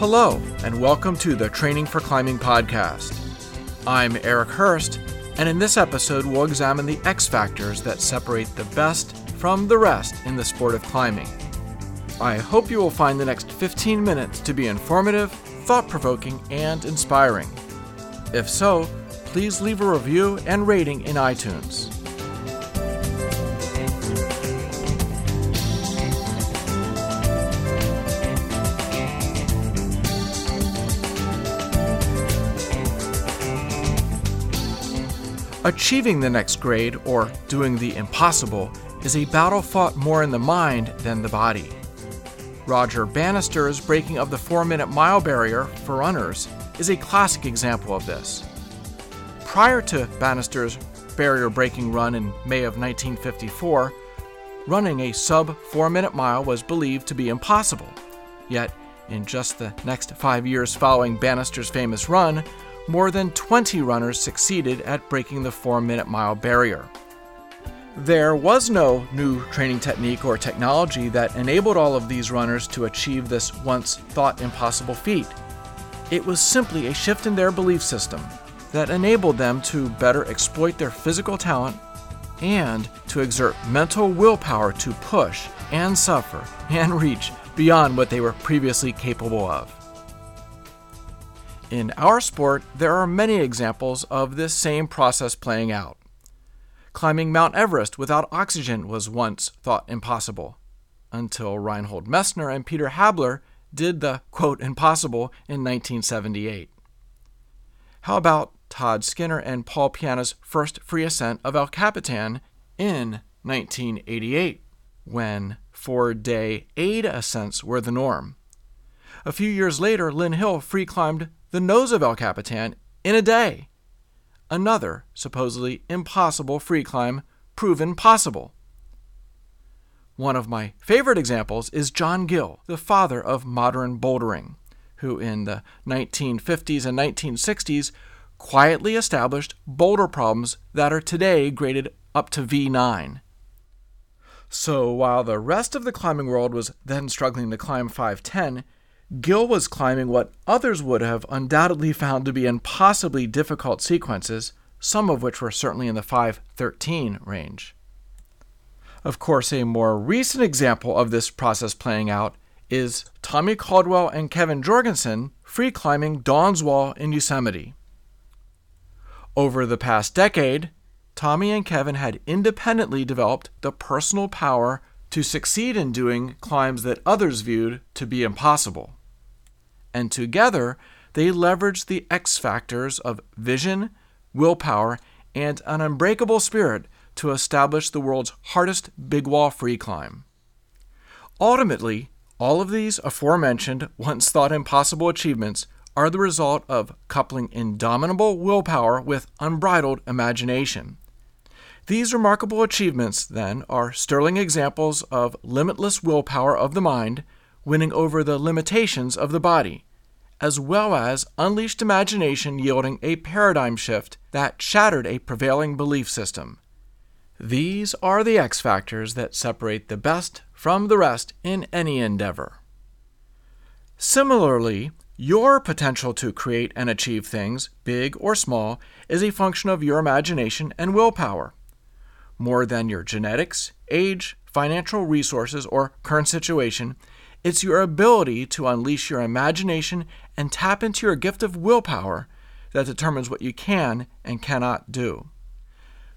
Hello, and welcome to the Training for Climbing podcast. I'm Eric Hörst, and in this episode, we'll examine the X factors that separate the best from the rest in the sport of climbing. I hope you will find the next 15 minutes to be informative, thought provoking, and inspiring. If so, please leave a review and rating in iTunes. Achieving the next grade, or doing the impossible, is a battle fought more in the mind than the body. Roger Bannister's breaking of the four minute mile barrier for runners is a classic example of this. Prior to Bannister's barrier breaking run in May of 1954, running a sub four minute mile was believed to be impossible. Yet, in just the next five years following Bannister's famous run, more than 20 runners succeeded at breaking the 4 minute mile barrier. There was no new training technique or technology that enabled all of these runners to achieve this once thought impossible feat. It was simply a shift in their belief system that enabled them to better exploit their physical talent and to exert mental willpower to push and suffer and reach beyond what they were previously capable of. In our sport, there are many examples of this same process playing out. Climbing Mount Everest without oxygen was once thought impossible, until Reinhold Messner and Peter Habeler did the quote impossible in 1978. How about Todd Skinner and Paul Piana's first free ascent of El Capitan in 1988, when four day aid ascents were the norm? A few years later, Lynn Hill free climbed the nose of El Capitan in a day. Another supposedly impossible free climb proven possible. One of my favorite examples is John Gill, the father of modern bouldering, who in the 1950s and 1960s quietly established boulder problems that are today graded up to V9. So while the rest of the climbing world was then struggling to climb 510, Gill was climbing what others would have undoubtedly found to be impossibly difficult sequences, some of which were certainly in the 513 range. Of course, a more recent example of this process playing out is Tommy Caldwell and Kevin Jorgeson free climbing Dawn's Wall in Yosemite. Over the past decade, Tommy and Kevin had independently developed the personal power to succeed in doing climbs that others viewed to be impossible and together they leveraged the X factors of vision, willpower, and an unbreakable spirit to establish the world's hardest big wall free climb. Ultimately, all of these aforementioned, once thought impossible achievements are the result of coupling indomitable willpower with unbridled imagination. These remarkable achievements, then, are sterling examples of limitless willpower of the mind winning over the limitations of the body, as well as unleashed imagination yielding a paradigm shift that shattered a prevailing belief system. These are the X factors that separate the best from the rest in any endeavor. Similarly, your potential to create and achieve things, big or small, is a function of your imagination and willpower. More than your genetics, age, financial resources, or current situation, it's your ability to unleash your imagination and tap into your gift of willpower that determines what you can and cannot do.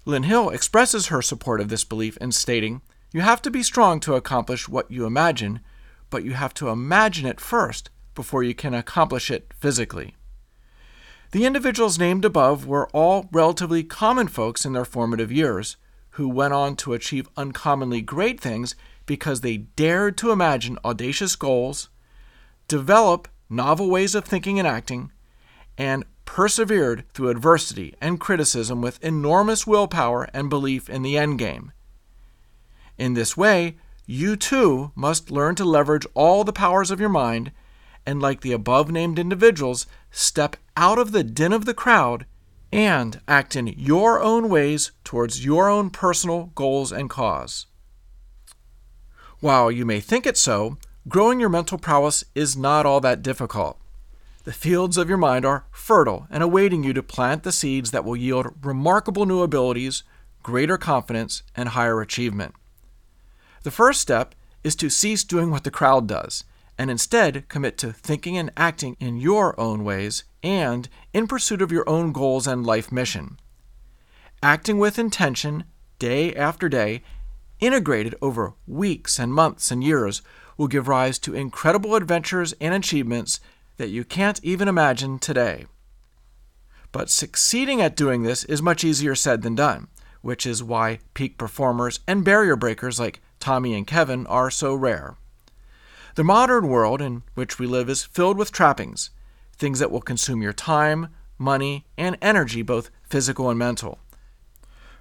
Lynn Hill expresses her support of this belief in stating, You have to be strong to accomplish what you imagine, but you have to imagine it first before you can accomplish it physically. The individuals named above were all relatively common folks in their formative years who went on to achieve uncommonly great things because they dared to imagine audacious goals, develop novel ways of thinking and acting, and persevered through adversity and criticism with enormous willpower and belief in the end game. In this way, you too must learn to leverage all the powers of your mind and, like the above named individuals, step out of the din of the crowd and act in your own ways towards your own personal goals and cause. While you may think it so, growing your mental prowess is not all that difficult. The fields of your mind are fertile and awaiting you to plant the seeds that will yield remarkable new abilities, greater confidence, and higher achievement. The first step is to cease doing what the crowd does and instead commit to thinking and acting in your own ways and in pursuit of your own goals and life mission. Acting with intention, day after day, integrated over weeks and months and years, will give rise to incredible adventures and achievements that you can't even imagine today. But succeeding at doing this is much easier said than done, which is why peak performers and barrier breakers like Tommy and Kevin are so rare. The modern world in which we live is filled with trappings, things that will consume your time, money, and energy, both physical and mental.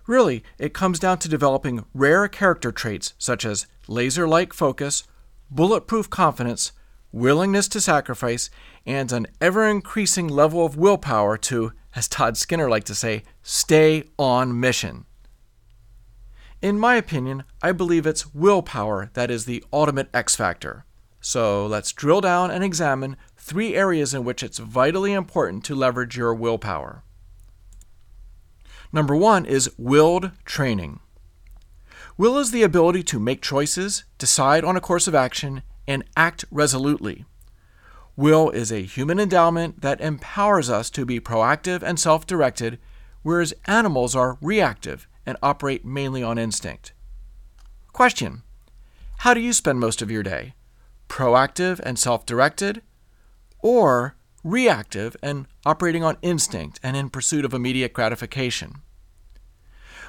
Really, it comes down to developing rare character traits such as laser like focus, bulletproof confidence, willingness to sacrifice, and an ever increasing level of willpower to, as Todd Skinner liked to say, stay on mission. In my opinion, I believe it's willpower that is the ultimate X factor. So let's drill down and examine three areas in which it's vitally important to leverage your willpower. Number one is willed training. Will is the ability to make choices, decide on a course of action, and act resolutely. Will is a human endowment that empowers us to be proactive and self directed, whereas animals are reactive and operate mainly on instinct. Question How do you spend most of your day? proactive and self directed, or reactive and operating on instinct and in pursuit of immediate gratification.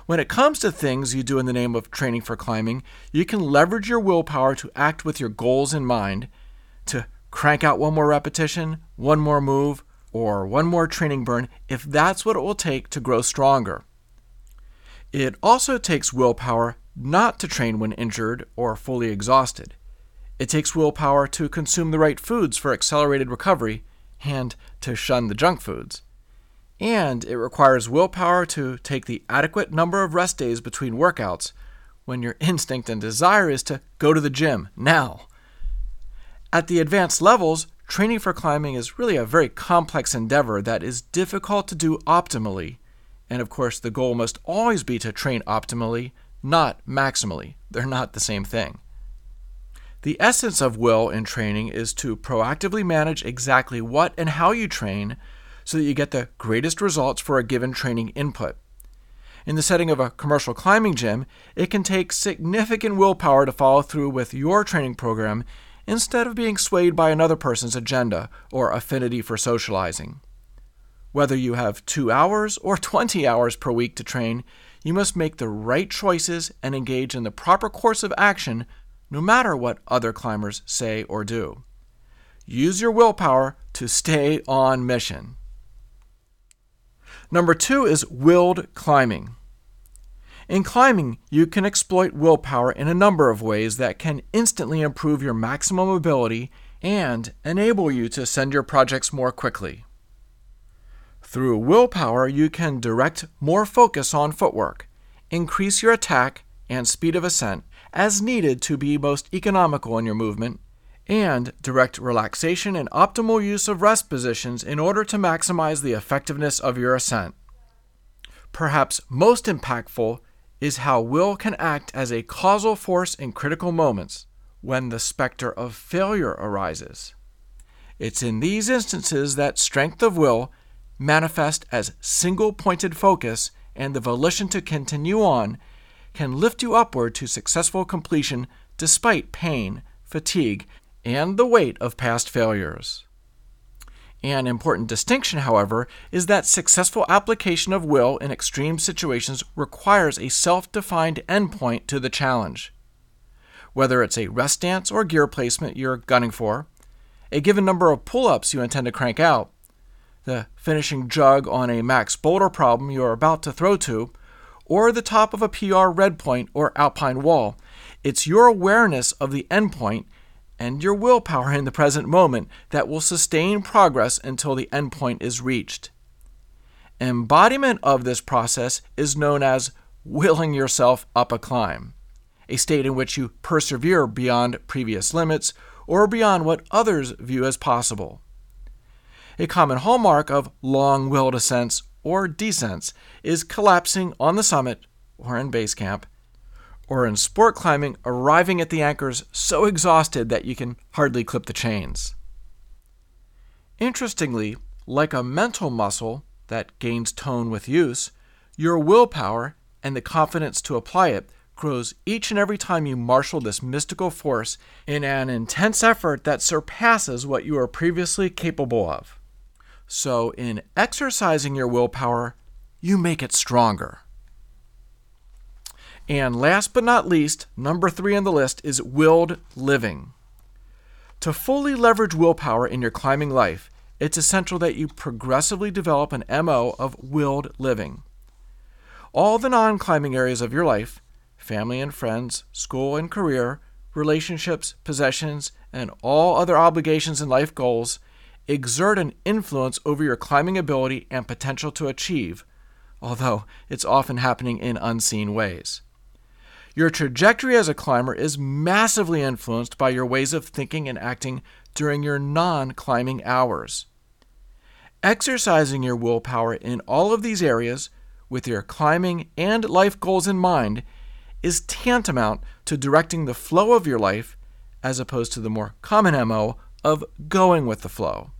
When it comes to things you do in the name of training for climbing, you can leverage your willpower to act with your goals in mind, to crank out one more repetition, one more move, or one more training burn if that's what it will take to grow stronger. It also takes willpower not to train when injured or fully exhausted. It takes willpower to consume the right foods for accelerated recovery and to shun the junk foods. And it requires willpower to take the adequate number of rest days between workouts when your instinct and desire is to go to the gym now. At the advanced levels, training for climbing is really a very complex endeavor that is difficult to do optimally. And of course, the goal must always be to train optimally, not maximally. They're not the same thing. The essence of will in training is to proactively manage exactly what and how you train so that you get the greatest results for a given training input. In the setting of a commercial climbing gym, it can take significant willpower to follow through with your training program instead of being swayed by another person's agenda or affinity for socializing. Whether you have two hours or 20 hours per week to train, you must make the right choices and engage in the proper course of action no matter what other climbers say or do. Use your willpower to stay on mission. Number two is willed climbing. In climbing, you can exploit willpower in a number of ways that can instantly improve your maximum ability and enable you to send your projects more quickly. Through willpower, you can direct more focus on footwork, increase your attack and speed of ascent, as needed to be most economical in your movement, and direct relaxation and optimal use of rest positions in order to maximize the effectiveness of your ascent. Perhaps most impactful is how will can act as a causal force in critical moments when the specter of failure arises. It's in these instances that strength of will manifest as single pointed focus and the volition to continue on can lift you upward to successful completion despite pain, fatigue, and the weight of past failures. An important distinction, however, is that successful application of will in extreme situations requires a self defined endpoint to the challenge. Whether it's a rest stance or gear placement you're gunning for, a given number of pull ups you intend to crank out, the finishing jug on a max boulder problem you're about to throw to, or the top of a PR red point or alpine wall. It's your awareness of the endpoint and your willpower in the present moment that will sustain progress until the endpoint is reached. Embodiment of this process is known as willing yourself up a climb, a state in which you persevere beyond previous limits or beyond what others view as possible. A common hallmark of long willed ascents or descents is collapsing on the summit or in base camp, or in sport climbing, arriving at the anchors so exhausted that you can hardly clip the chains. Interestingly, like a mental muscle that gains tone with use, your willpower and the confidence to apply it grows each and every time you marshal this mystical force in an intense effort that surpasses what you were previously capable of. So, in exercising your willpower, you make it stronger. And last but not least, number three on the list is willed living. To fully leverage willpower in your climbing life, it's essential that you progressively develop an MO of willed living. All the non climbing areas of your life family and friends, school and career, relationships, possessions, and all other obligations and life goals exert an influence over your climbing ability and potential to achieve, although it's often happening in unseen ways. Your trajectory as a climber is massively influenced by your ways of thinking and acting during your non climbing hours. Exercising your willpower in all of these areas with your climbing and life goals in mind is tantamount to directing the flow of your life as opposed to the more common MO of going with the flow.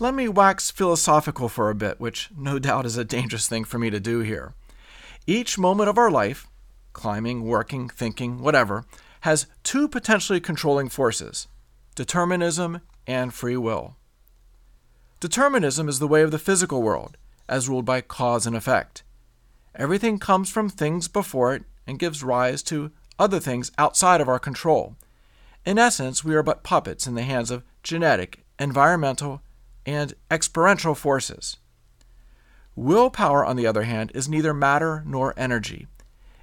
Let me wax philosophical for a bit, which no doubt is a dangerous thing for me to do here. Each moment of our life, climbing, working, thinking, whatever, has two potentially controlling forces determinism and free will. Determinism is the way of the physical world, as ruled by cause and effect. Everything comes from things before it and gives rise to other things outside of our control. In essence, we are but puppets in the hands of genetic, environmental, and experiential forces. Willpower, on the other hand, is neither matter nor energy.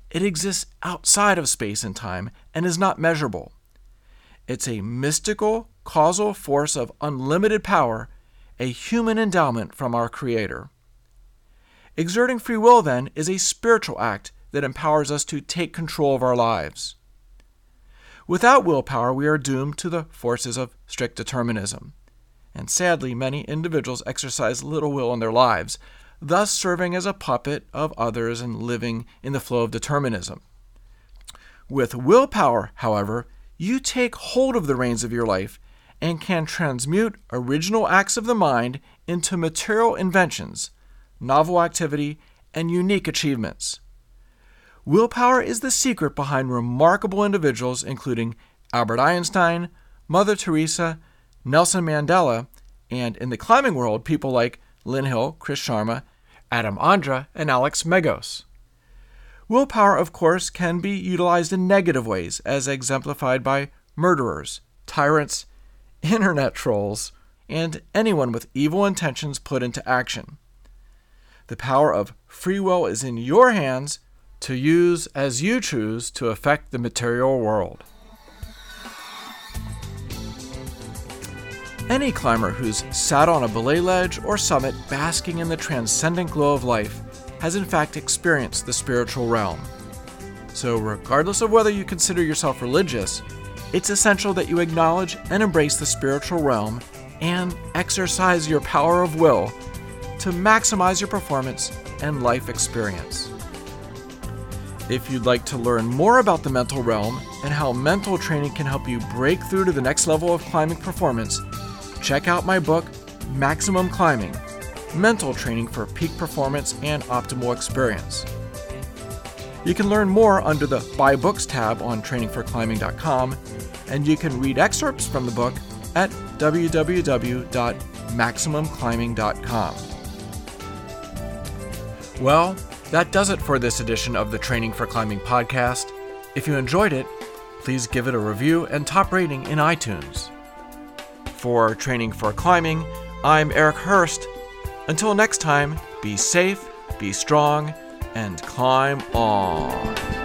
It exists outside of space and time and is not measurable. It's a mystical, causal force of unlimited power, a human endowment from our Creator. Exerting free will, then, is a spiritual act that empowers us to take control of our lives. Without willpower, we are doomed to the forces of strict determinism. And sadly, many individuals exercise little will in their lives, thus serving as a puppet of others and living in the flow of determinism. With willpower, however, you take hold of the reins of your life and can transmute original acts of the mind into material inventions novel activity, and unique achievements. Willpower is the secret behind remarkable individuals including Albert Einstein, Mother Teresa, Nelson Mandela, and in the climbing world, people like Lynn Hill, Chris Sharma, Adam Ondra, and Alex Megos. Willpower, of course, can be utilized in negative ways, as exemplified by murderers, tyrants, internet trolls, and anyone with evil intentions put into action. The power of free will is in your hands to use as you choose to affect the material world. Any climber who's sat on a belay ledge or summit basking in the transcendent glow of life has in fact experienced the spiritual realm. So, regardless of whether you consider yourself religious, it's essential that you acknowledge and embrace the spiritual realm and exercise your power of will to maximize your performance and life experience. If you'd like to learn more about the mental realm and how mental training can help you break through to the next level of climbing performance, check out my book, Maximum Climbing Mental Training for Peak Performance and Optimal Experience. You can learn more under the Buy Books tab on trainingforclimbing.com, and you can read excerpts from the book at www.maximumclimbing.com. Well, that does it for this edition of the Training for Climbing podcast. If you enjoyed it, please give it a review and top rating in iTunes. For Training for Climbing, I'm Eric Hörst. Until next time, be safe, be strong, and climb on.